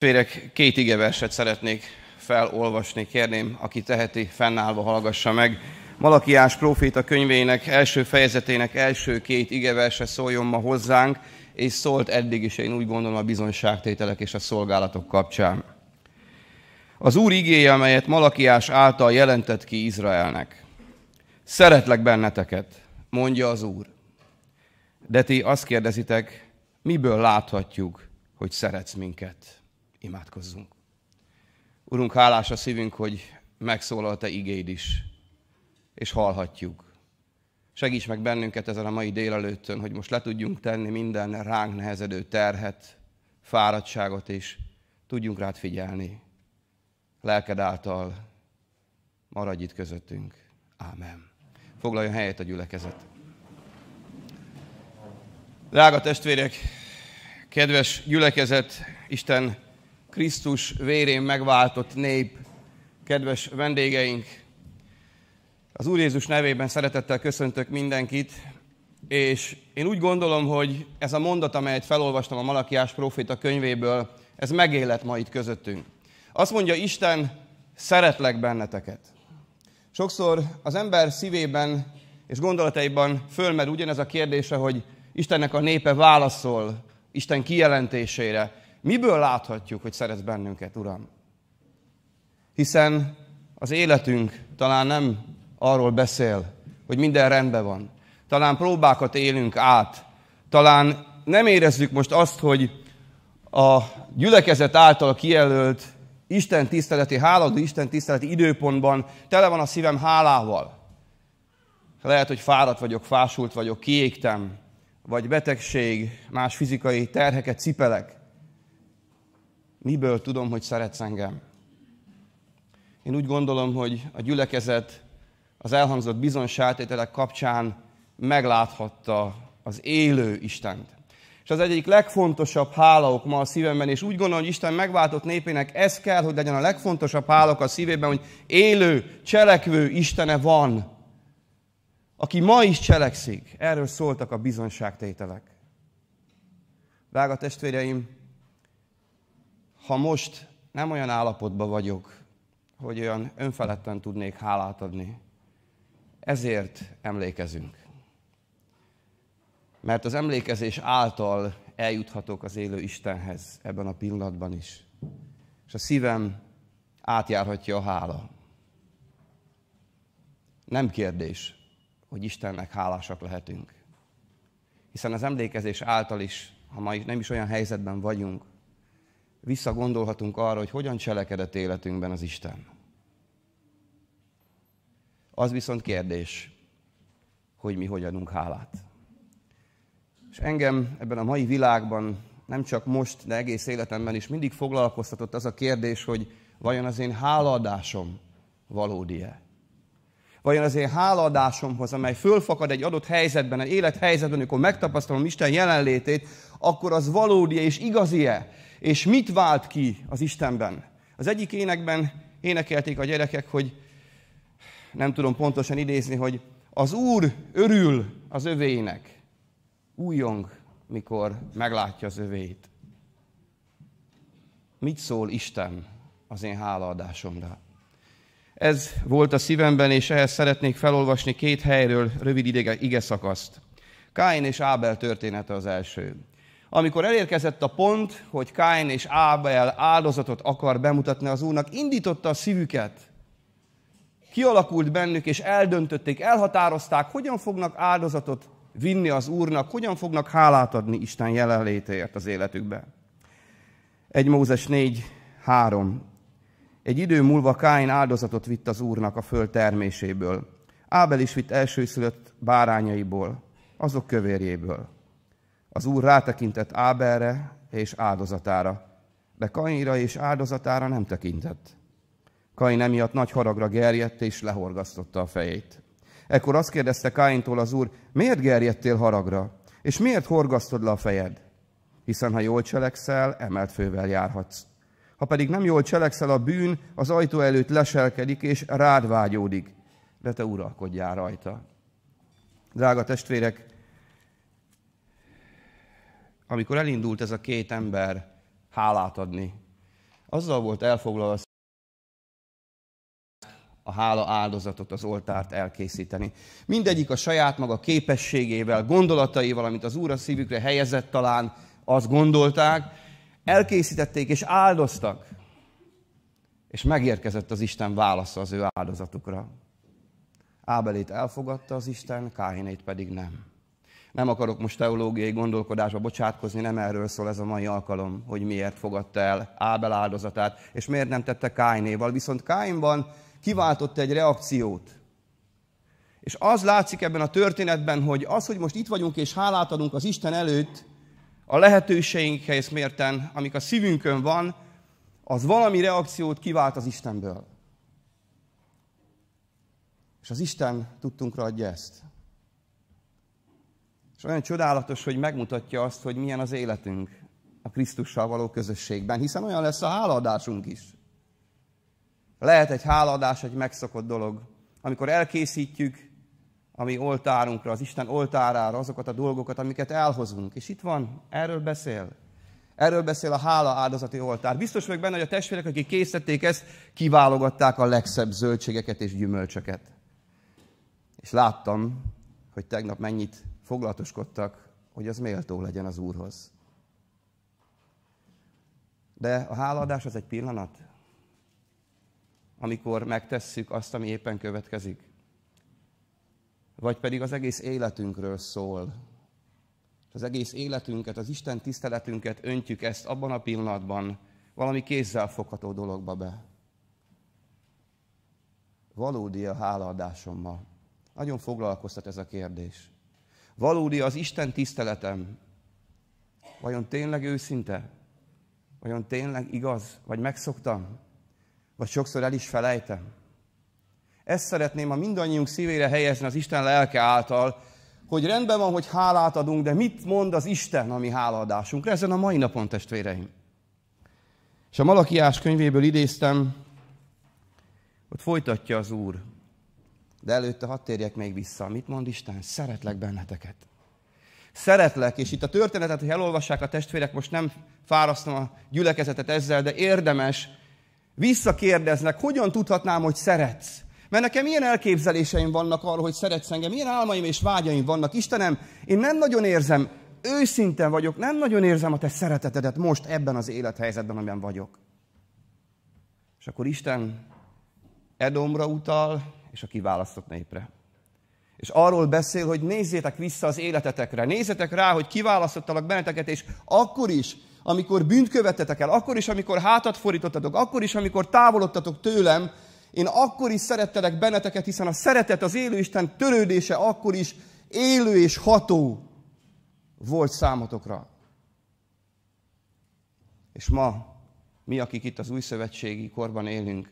Férek, két igeverset szeretnék felolvasni, kérném, aki teheti, fennállva hallgassa meg. Malakiás próféta könyvének első fejezetének első két igeverse szóljon ma hozzánk, és szólt eddig is, én úgy gondolom, a bizonyságtételek és a szolgálatok kapcsán. Az Úr igéje, amelyet Malakiás által jelentett ki Izraelnek. Szeretlek benneteket, mondja az Úr. De ti azt kérdezitek, miből láthatjuk, hogy szeretsz minket? Imádkozzunk. Urunk, hálás a szívünk, hogy megszólal Te igéd is, és hallhatjuk. Segíts meg bennünket ezen a mai délelőttön, hogy most le tudjunk tenni minden ránk nehezedő terhet, fáradtságot, és tudjunk rád figyelni. Lelked által maradj itt közöttünk. Ámen. Foglaljon helyet a gyülekezet. Drága testvérek, kedves gyülekezet, Isten Krisztus vérén megváltott nép, kedves vendégeink, az Úr Jézus nevében szeretettel köszöntök mindenkit, és én úgy gondolom, hogy ez a mondat, amelyet felolvastam a Malakiás proféta könyvéből, ez megélet ma itt közöttünk. Azt mondja Isten, szeretlek benneteket. Sokszor az ember szívében és gondolataiban fölmerül ugyanez a kérdése, hogy Istennek a népe válaszol Isten kijelentésére, Miből láthatjuk, hogy szeretsz bennünket, Uram? Hiszen az életünk talán nem arról beszél, hogy minden rendben van. Talán próbákat élünk át. Talán nem érezzük most azt, hogy a gyülekezet által kijelölt Isten tiszteleti, háladó Isten tiszteleti időpontban tele van a szívem hálával. Lehet, hogy fáradt vagyok, fásult vagyok, kiégtem, vagy betegség, más fizikai terheket cipelek. Miből tudom, hogy szeretsz engem? Én úgy gondolom, hogy a gyülekezet az elhangzott bizonsátételek kapcsán megláthatta az élő Istent. És az egyik legfontosabb hálaok ma a szívemben, és úgy gondolom, hogy Isten megváltott népének ez kell, hogy legyen a legfontosabb hálok a szívében, hogy élő, cselekvő Istene van, aki ma is cselekszik. Erről szóltak a bizonságtételek. Drága testvéreim, ha most nem olyan állapotban vagyok, hogy olyan önfeledten tudnék hálát adni, ezért emlékezünk. Mert az emlékezés által eljuthatok az élő Istenhez ebben a pillanatban is. És a szívem átjárhatja a hála. Nem kérdés, hogy Istennek hálásak lehetünk. Hiszen az emlékezés által is, ha ma nem is olyan helyzetben vagyunk, visszagondolhatunk arra, hogy hogyan cselekedett életünkben az Isten. Az viszont kérdés, hogy mi hogy adunk hálát. És engem ebben a mai világban, nem csak most, de egész életemben is mindig foglalkoztatott az a kérdés, hogy vajon az én hálaadásom valódi-e? Vajon az én hálaadásomhoz, amely fölfakad egy adott helyzetben, egy élethelyzetben, amikor megtapasztalom Isten jelenlétét, akkor az valódi és igazi-e? És mit vált ki az Istenben? Az egyik énekben énekelték a gyerekek, hogy nem tudom pontosan idézni, hogy az Úr örül az övének, újjong, mikor meglátja az övét. Mit szól Isten az én hálaadásomra? Ez volt a szívemben, és ehhez szeretnék felolvasni két helyről rövid ige, ige szakaszt. Káin és Ábel története az első. Amikor elérkezett a pont, hogy Káin és Ábel áldozatot akar bemutatni az Úrnak, indította a szívüket. Kialakult bennük, és eldöntötték, elhatározták, hogyan fognak áldozatot vinni az Úrnak, hogyan fognak hálát adni Isten jelenlétéért az életükbe. Egy Mózes 4, 3. Egy idő múlva Káin áldozatot vitt az Úrnak a föld terméséből. Ábel is vitt elsőszülött bárányaiból, azok kövérjéből. Az Úr rátekintett Ábelre és áldozatára, de Kainra és áldozatára nem tekintett. Kain emiatt nagy haragra gerjedt és lehorgasztotta a fejét. Ekkor azt kérdezte Kaintól az úr, miért gerjedtél haragra, és miért horgasztod le a fejed? Hiszen ha jól cselekszel, emelt fővel járhatsz. Ha pedig nem jól cselekszel, a bűn az ajtó előtt leselkedik, és rád vágyódik, de te uralkodjál rajta. Drága testvérek, amikor elindult ez a két ember hálát adni, Azzal volt elfoglalva a hála áldozatot, az oltárt elkészíteni. Mindegyik a saját maga képességével, gondolataival, amit az Úr a szívükre helyezett talán, azt gondolták, elkészítették és áldoztak. És megérkezett az Isten válasza az ő áldozatukra. Ábelét elfogadta az Isten, Káinét pedig nem. Nem akarok most teológiai gondolkodásba bocsátkozni, nem erről szól ez a mai alkalom, hogy miért fogadta el Ábel áldozatát, és miért nem tette Káinéval. Viszont Káinban kiváltott egy reakciót. És az látszik ebben a történetben, hogy az, hogy most itt vagyunk és hálát adunk az Isten előtt, a lehetőségeinkhez mérten, amik a szívünkön van, az valami reakciót kivált az Istenből. És az Isten tudtunkra adja ezt. És olyan csodálatos, hogy megmutatja azt, hogy milyen az életünk a Krisztussal való közösségben, hiszen olyan lesz a hálaadásunk is. Lehet egy hálaadás egy megszokott dolog, amikor elkészítjük a mi oltárunkra, az Isten oltárára azokat a dolgokat, amiket elhozunk. És itt van, erről beszél. Erről beszél a hála áldozati oltár. Biztos vagyok benne, hogy a testvérek, akik készítették ezt, kiválogatták a legszebb zöldségeket és gyümölcsöket. És láttam, hogy tegnap mennyit foglalatoskodtak, hogy az méltó legyen az Úrhoz. De a hálaadás az egy pillanat, amikor megtesszük azt, ami éppen következik. Vagy pedig az egész életünkről szól. És az egész életünket, az Isten tiszteletünket öntjük ezt abban a pillanatban valami kézzel fogható dologba be. Valódi a hálaadásommal. Nagyon foglalkoztat ez a kérdés. Valódi az Isten tiszteletem. Vajon tényleg őszinte? Vajon tényleg igaz? Vagy megszoktam? Vagy sokszor el is felejtem? Ezt szeretném a mindannyiunk szívére helyezni az Isten lelke által, hogy rendben van, hogy hálát adunk, de mit mond az Isten a mi hálaadásunkra ezen a mai napon, testvéreim? És a Malakiás könyvéből idéztem, ott folytatja az Úr. De előtte hadd térjek még vissza. Mit mond Isten? Szeretlek benneteket. Szeretlek, és itt a történetet, hogy elolvassák a testvérek, most nem fárasztom a gyülekezetet ezzel, de érdemes, visszakérdeznek, hogyan tudhatnám, hogy szeretsz. Mert nekem milyen elképzeléseim vannak arról, hogy szeretsz engem, milyen álmaim és vágyaim vannak. Istenem, én nem nagyon érzem, őszinte vagyok, nem nagyon érzem a te szeretetedet most ebben az élethelyzetben, amiben vagyok. És akkor Isten Edomra utal, és a kiválasztott népre. És arról beszél, hogy nézzétek vissza az életetekre, nézzetek rá, hogy kiválasztottalak benneteket, és akkor is, amikor bűnt követtetek el, akkor is, amikor hátat fordítottatok, akkor is, amikor távolodtatok tőlem, én akkor is szerettelek benneteket, hiszen a szeretet, az élő Isten törődése akkor is élő és ható volt számotokra. És ma, mi, akik itt az új szövetségi korban élünk,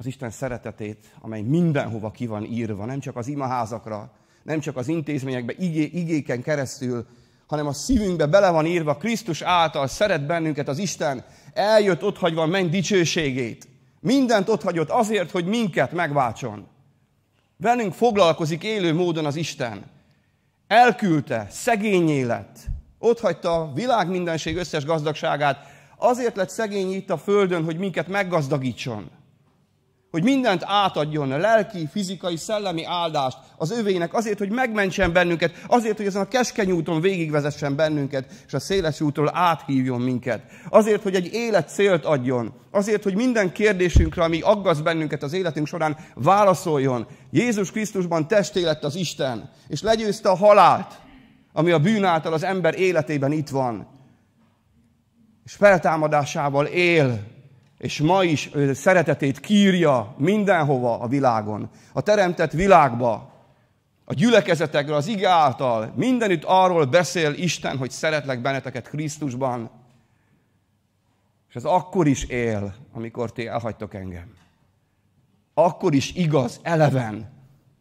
az Isten szeretetét, amely mindenhova ki van írva, nem csak az imaházakra, nem csak az intézményekbe, igé, igéken keresztül, hanem a szívünkbe bele van írva, Krisztus által szeret bennünket az Isten, eljött otthagyva a menny dicsőségét. Mindent otthagyott azért, hogy minket megváltson. Velünk foglalkozik élő módon az Isten. Elküldte, szegényé lett. Ott hagyta a világ mindenség összes gazdagságát. Azért lett szegény itt a földön, hogy minket meggazdagítson hogy mindent átadjon, a lelki, fizikai, szellemi áldást az övének, azért, hogy megmentsen bennünket, azért, hogy ezen a keskeny úton végigvezessen bennünket, és a széles útról áthívjon minket. Azért, hogy egy élet célt adjon. Azért, hogy minden kérdésünkre, ami aggaszt bennünket az életünk során, válaszoljon. Jézus Krisztusban testé lett az Isten, és legyőzte a halált, ami a bűn által az ember életében itt van. És feltámadásával él, és ma is szeretetét kírja mindenhova a világon, a teremtett világba, a gyülekezetekre, az ige által, mindenütt arról beszél Isten, hogy szeretlek benneteket Krisztusban, és ez akkor is él, amikor ti elhagytok engem. Akkor is igaz, eleven,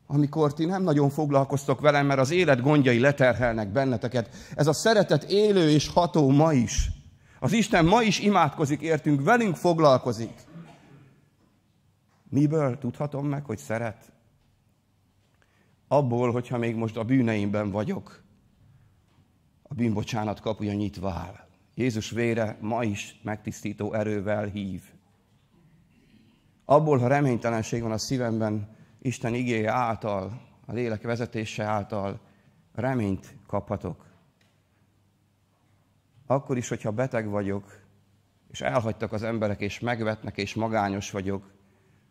amikor ti nem nagyon foglalkoztok velem, mert az élet gondjai leterhelnek benneteket. Ez a szeretet élő és ható ma is. Az Isten ma is imádkozik értünk, velünk foglalkozik. Miből tudhatom meg, hogy szeret? Abból, hogyha még most a bűneimben vagyok, a bűnbocsánat kapuja nyitva áll. Jézus vére ma is megtisztító erővel hív. Abból, ha reménytelenség van a szívemben, Isten igéje által, a lélek vezetése által reményt kaphatok. Akkor is, hogyha beteg vagyok, és elhagytak az emberek, és megvetnek, és magányos vagyok,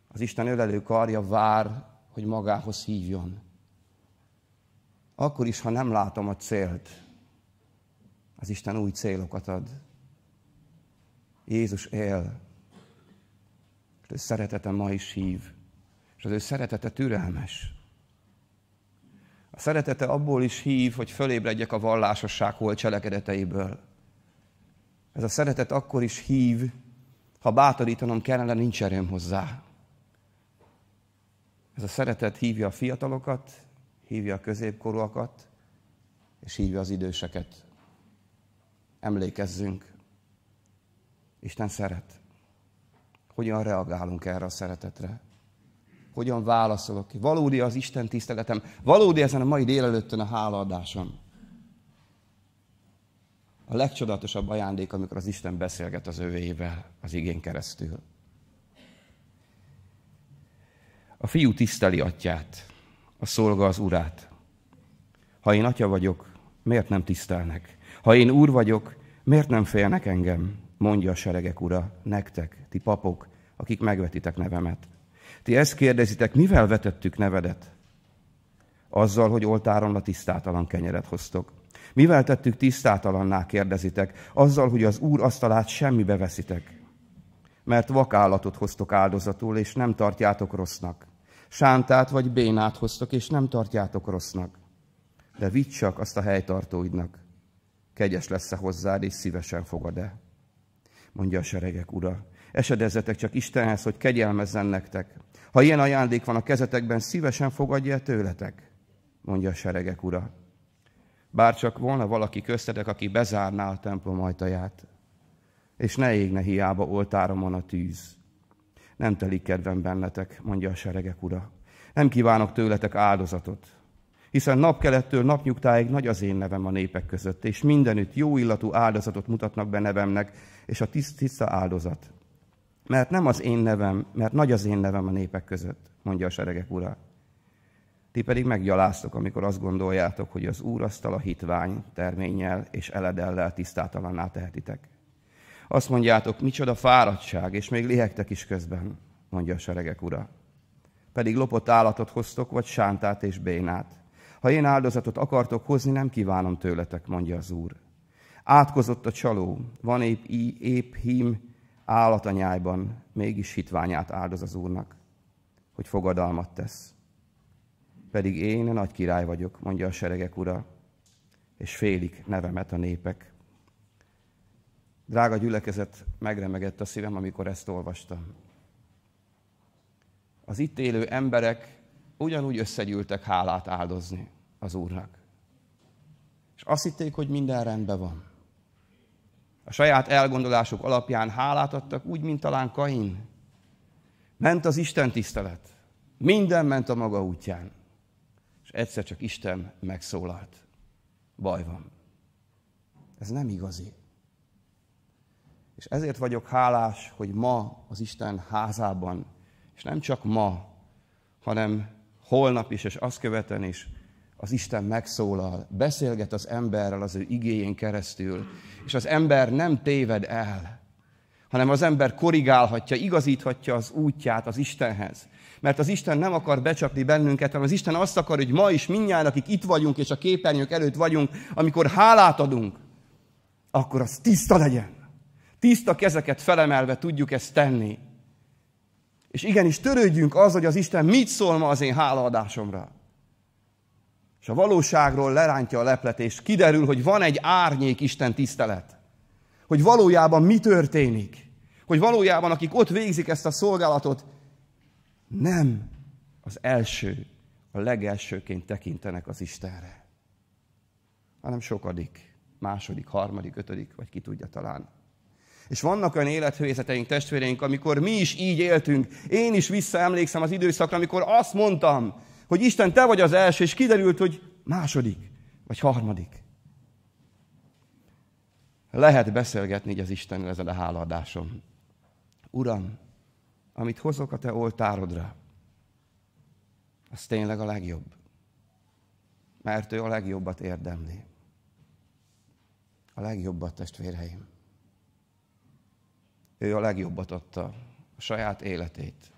az Isten ölelő karja vár, hogy magához hívjon. Akkor is, ha nem látom a célt, az Isten új célokat ad. Jézus él, és ő szeretete ma is hív, és az ő szeretete türelmes. A szeretete abból is hív, hogy fölébredjek a vallásosság hol cselekedeteiből. Ez a szeretet akkor is hív, ha bátorítanom kellene, nincs erőm hozzá. Ez a szeretet hívja a fiatalokat, hívja a középkorúakat, és hívja az időseket. Emlékezzünk, Isten szeret. Hogyan reagálunk erre a szeretetre? Hogyan válaszolok ki? Valódi az Isten tiszteletem? Valódi ezen a mai délelőttön a hálaadásom? A legcsodálatosabb ajándék, amikor az Isten beszélget az övével az igén keresztül. A fiú tiszteli atyát, a szolga az urát. Ha én atya vagyok, miért nem tisztelnek? Ha én úr vagyok, miért nem félnek engem? Mondja a seregek ura, nektek, ti papok, akik megvetitek nevemet. Ti ezt kérdezitek, mivel vetettük nevedet? Azzal, hogy oltáron a tisztátalan kenyeret hoztok. Mivel tettük tisztátalanná, kérdezitek? Azzal, hogy az Úr asztalát semmibe veszitek. Mert vakállatot hoztok áldozatul, és nem tartjátok rossznak. Sántát vagy bénát hoztok, és nem tartjátok rossznak. De vidd csak azt a helytartóidnak. Kegyes lesz-e hozzád, és szívesen fogad-e? Mondja a seregek ura. Esedezzetek csak Istenhez, hogy kegyelmezzen nektek. Ha ilyen ajándék van a kezetekben, szívesen fogadja tőletek, mondja a seregek ura. Bár csak volna valaki köztetek, aki bezárná a templom ajtaját, és ne égne hiába oltáromon a tűz. Nem telik kedvem bennetek, mondja a seregek ura. Nem kívánok tőletek áldozatot, hiszen napkelettől napnyugtáig nagy az én nevem a népek között, és mindenütt jó illatú áldozatot mutatnak be nevemnek, és a tiszta áldozat. Mert nem az én nevem, mert nagy az én nevem a népek között, mondja a seregek ura. Ti pedig meggyaláztok, amikor azt gondoljátok, hogy az Úr a hitvány terménnyel és eledellel tisztátalanná tehetitek. Azt mondjátok, micsoda fáradtság, és még lihegtek is közben, mondja a seregek ura. Pedig lopott állatot hoztok, vagy sántát és bénát. Ha én áldozatot akartok hozni, nem kívánom tőletek, mondja az Úr. Átkozott a csaló, van épp, épp hím állatanyájban, mégis hitványát áldoz az Úrnak, hogy fogadalmat tesz. Pedig én a nagy király vagyok, mondja a seregek ura, és félik nevemet a népek. Drága gyülekezet, megremegett a szívem, amikor ezt olvastam. Az itt élő emberek ugyanúgy összegyűltek hálát áldozni az Úrnak. És azt hitték, hogy minden rendben van. A saját elgondolásuk alapján hálát adtak, úgy, mint talán Kain. Ment az Isten tisztelet. Minden ment a maga útján. Egyszer csak Isten megszólalt. Baj van. Ez nem igazi. És ezért vagyok hálás, hogy ma az Isten házában, és nem csak ma, hanem holnap is, és azt követen is, az Isten megszólal, beszélget az emberrel az ő igéjén keresztül, és az ember nem téved el, hanem az ember korrigálhatja, igazíthatja az útját az Istenhez. Mert az Isten nem akar becsapni bennünket, hanem az Isten azt akar, hogy ma is mindjárt, akik itt vagyunk, és a képernyők előtt vagyunk, amikor hálát adunk, akkor az tiszta legyen. Tiszta kezeket felemelve tudjuk ezt tenni. És igenis törődjünk az, hogy az Isten mit szól ma az én hálaadásomra. És a valóságról lerántja a leplet, és kiderül, hogy van egy árnyék Isten tisztelet. Hogy valójában mi történik. Hogy valójában akik ott végzik ezt a szolgálatot, nem az első, a legelsőként tekintenek az Istenre, hanem sokadik, második, harmadik, ötödik, vagy ki tudja talán. És vannak olyan élethelyzeteink, testvéreink, amikor mi is így éltünk. Én is visszaemlékszem az időszakra, amikor azt mondtam, hogy Isten, te vagy az első, és kiderült, hogy második, vagy harmadik. Lehet beszélgetni így az Istennel ezen a hálaadásom. Uram, amit hozok a te oltárodra, az tényleg a legjobb. Mert ő a legjobbat érdemli. A legjobbat, testvéreim. Ő a legjobbat adta, a saját életét.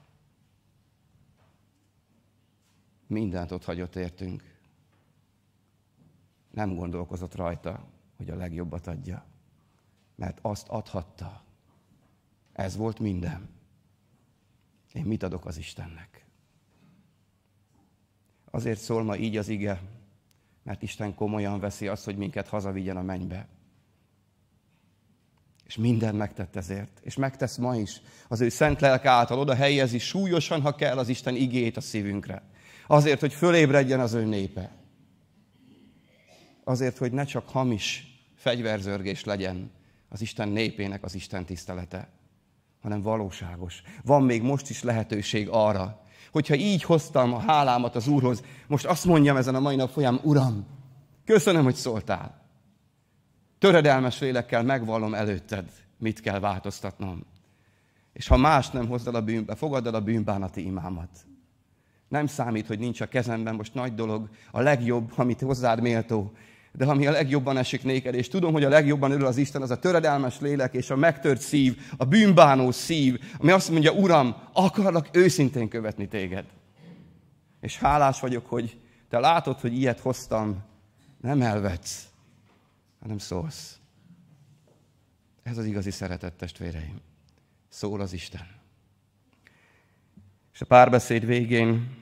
Mindent ott hagyott értünk. Nem gondolkozott rajta, hogy a legjobbat adja. Mert azt adhatta. Ez volt minden. Én mit adok az Istennek? Azért szól ma így az ige, mert Isten komolyan veszi azt, hogy minket hazavigyen a mennybe. És minden megtett ezért. És megtesz ma is. Az ő szent lelke által oda helyezi súlyosan, ha kell, az Isten igét a szívünkre. Azért, hogy fölébredjen az ő népe. Azért, hogy ne csak hamis fegyverzörgés legyen az Isten népének az Isten tisztelete, hanem valóságos. Van még most is lehetőség arra, hogyha így hoztam a hálámat az Úrhoz, most azt mondjam ezen a mai nap folyam, Uram, köszönöm, hogy szóltál. Töredelmes lélekkel megvallom előtted, mit kell változtatnom. És ha más nem hozzad a bűnbe, fogadd el a bűnbánati imámat. Nem számít, hogy nincs a kezemben most nagy dolog, a legjobb, amit hozzád méltó, de ami a legjobban esik néked, és tudom, hogy a legjobban örül az Isten, az a töredelmes lélek és a megtört szív, a bűnbánó szív, ami azt mondja, Uram, akarlak őszintén követni téged. És hálás vagyok, hogy te látod, hogy ilyet hoztam, nem elvetsz, hanem szólsz. Ez az igazi szeretett testvéreim. Szól az Isten. És a párbeszéd végén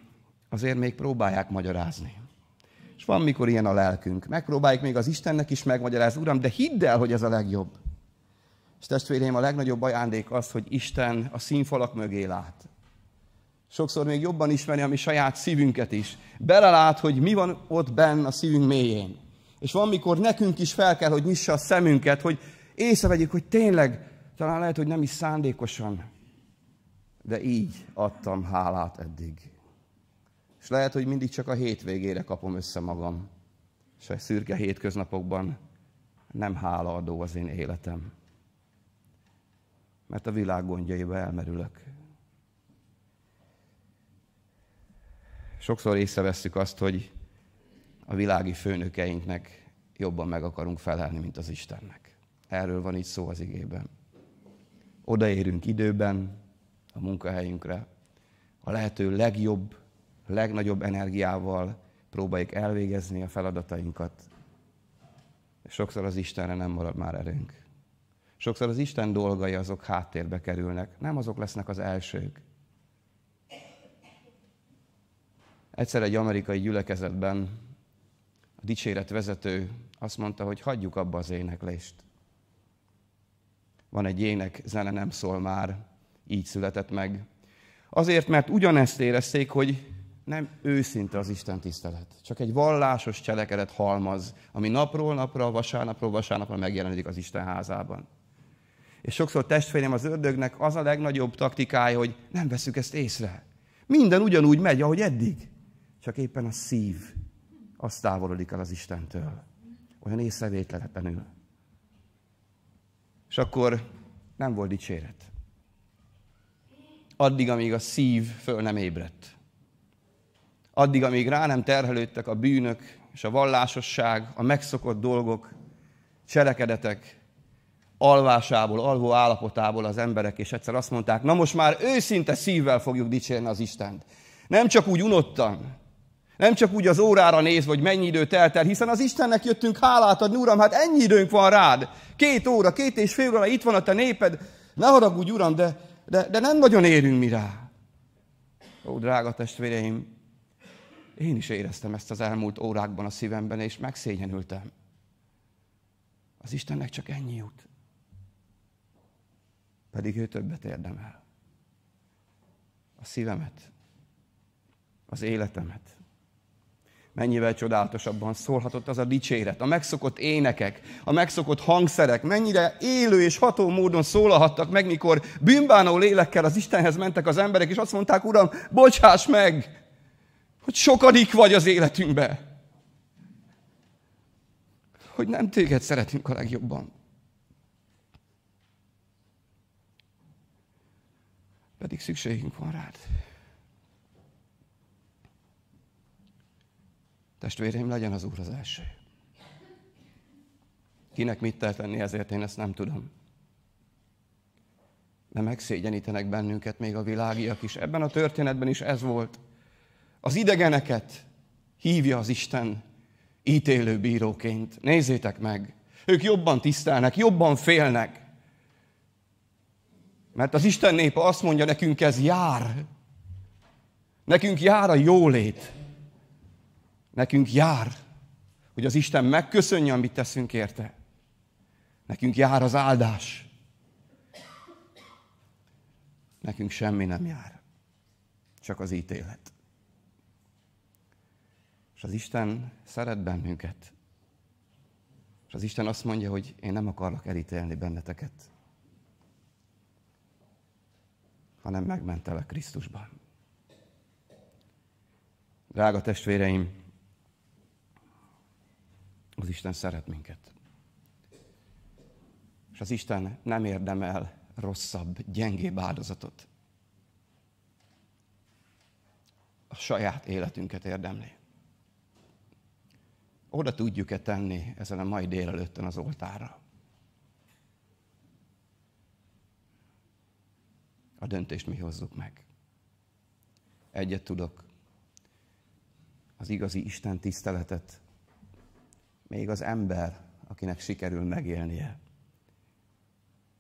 azért még próbálják magyarázni. És van, mikor ilyen a lelkünk. Megpróbáljuk még az Istennek is megmagyarázni, Uram, de hidd el, hogy ez a legjobb. És testvéreim, a legnagyobb ajándék az, hogy Isten a színfalak mögé lát. Sokszor még jobban ismeri a mi saját szívünket is. Belelát, hogy mi van ott benn a szívünk mélyén. És van, mikor nekünk is fel kell, hogy nyissa a szemünket, hogy észrevegyük, hogy tényleg, talán lehet, hogy nem is szándékosan, de így adtam hálát eddig. És lehet, hogy mindig csak a hétvégére kapom össze magam. És a szürke hétköznapokban nem hálaadó az én életem. Mert a világ gondjaiba elmerülök. Sokszor észrevesszük azt, hogy a világi főnökeinknek jobban meg akarunk felelni, mint az Istennek. Erről van itt szó az igében. Odaérünk időben a munkahelyünkre, a lehető legjobb legnagyobb energiával próbáljuk elvégezni a feladatainkat. Sokszor az Istenre nem marad már erőnk. Sokszor az Isten dolgai azok háttérbe kerülnek, nem azok lesznek az elsők. Egyszer egy amerikai gyülekezetben a dicséret vezető azt mondta, hogy hagyjuk abba az éneklést. Van egy ének, zene nem szól már, így született meg. Azért, mert ugyanezt érezték, hogy nem őszinte az Isten tisztelet. Csak egy vallásos cselekedet halmaz, ami napról napra, vasárnapról vasárnapra megjelenik az Isten házában. És sokszor testvérem az ördögnek az a legnagyobb taktikája, hogy nem veszük ezt észre. Minden ugyanúgy megy, ahogy eddig. Csak éppen a szív az távolodik el az Istentől. Olyan észrevétlenül. És akkor nem volt dicséret. Addig, amíg a szív föl nem ébredt addig, amíg rá nem terhelődtek a bűnök és a vallásosság, a megszokott dolgok, cselekedetek alvásából, alvó állapotából az emberek, és egyszer azt mondták, na most már őszinte szívvel fogjuk dicsérni az Istent. Nem csak úgy unottan, nem csak úgy az órára néz, hogy mennyi idő telt el, hiszen az Istennek jöttünk hálát adni, Uram, hát ennyi időnk van rád. Két óra, két és fél óra, itt van a te néped. Ne haragudj, Uram, de, de, de nem nagyon érünk mi rá. Ó, drága testvéreim, én is éreztem ezt az elmúlt órákban a szívemben, és megszégyenültem. Az Istennek csak ennyi jut. Pedig ő többet érdemel. A szívemet, az életemet. Mennyivel csodálatosabban szólhatott az a dicséret, a megszokott énekek, a megszokott hangszerek, mennyire élő és ható módon szólalhattak meg, mikor bűnbánó lélekkel az Istenhez mentek az emberek, és azt mondták, Uram, bocsáss meg, hogy sokadik vagy az életünkbe. Hogy nem téged szeretünk a legjobban. Pedig szükségünk van rád. Testvéreim, legyen az Úr az első. Kinek mit kell tenni ezért, én ezt nem tudom. De megszégyenítenek bennünket még a világiak is. Ebben a történetben is ez volt. Az idegeneket hívja az Isten ítélő bíróként. Nézzétek meg! Ők jobban tisztelnek, jobban félnek. Mert az Isten népe azt mondja, nekünk ez jár. Nekünk jár a jólét. Nekünk jár, hogy az Isten megköszönje, amit teszünk érte. Nekünk jár az áldás. Nekünk semmi nem jár. Csak az ítélet. Az Isten szeret bennünket. És az Isten azt mondja, hogy én nem akarlak elítélni benneteket, hanem megmentelek Krisztusban. Drága testvéreim, az Isten szeret minket. És az Isten nem érdemel rosszabb, gyengébb áldozatot. A saját életünket érdemli. Oda tudjuk-e tenni ezen a mai délelőttön az oltára? A döntést mi hozzuk meg. Egyet tudok. Az igazi Isten tiszteletet még az ember, akinek sikerül megélnie,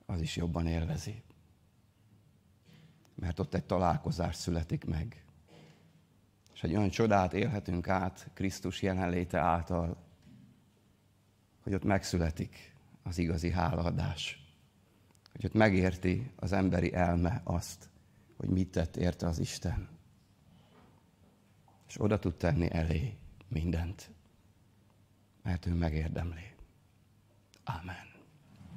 az is jobban élvezi. Mert ott egy találkozás születik meg. És egy olyan csodát élhetünk át Krisztus jelenléte által, hogy ott megszületik az igazi hálaadás. Hogy ott megérti az emberi elme azt, hogy mit tett érte az Isten. És oda tud tenni elé mindent mert ő megérdemli. Amen.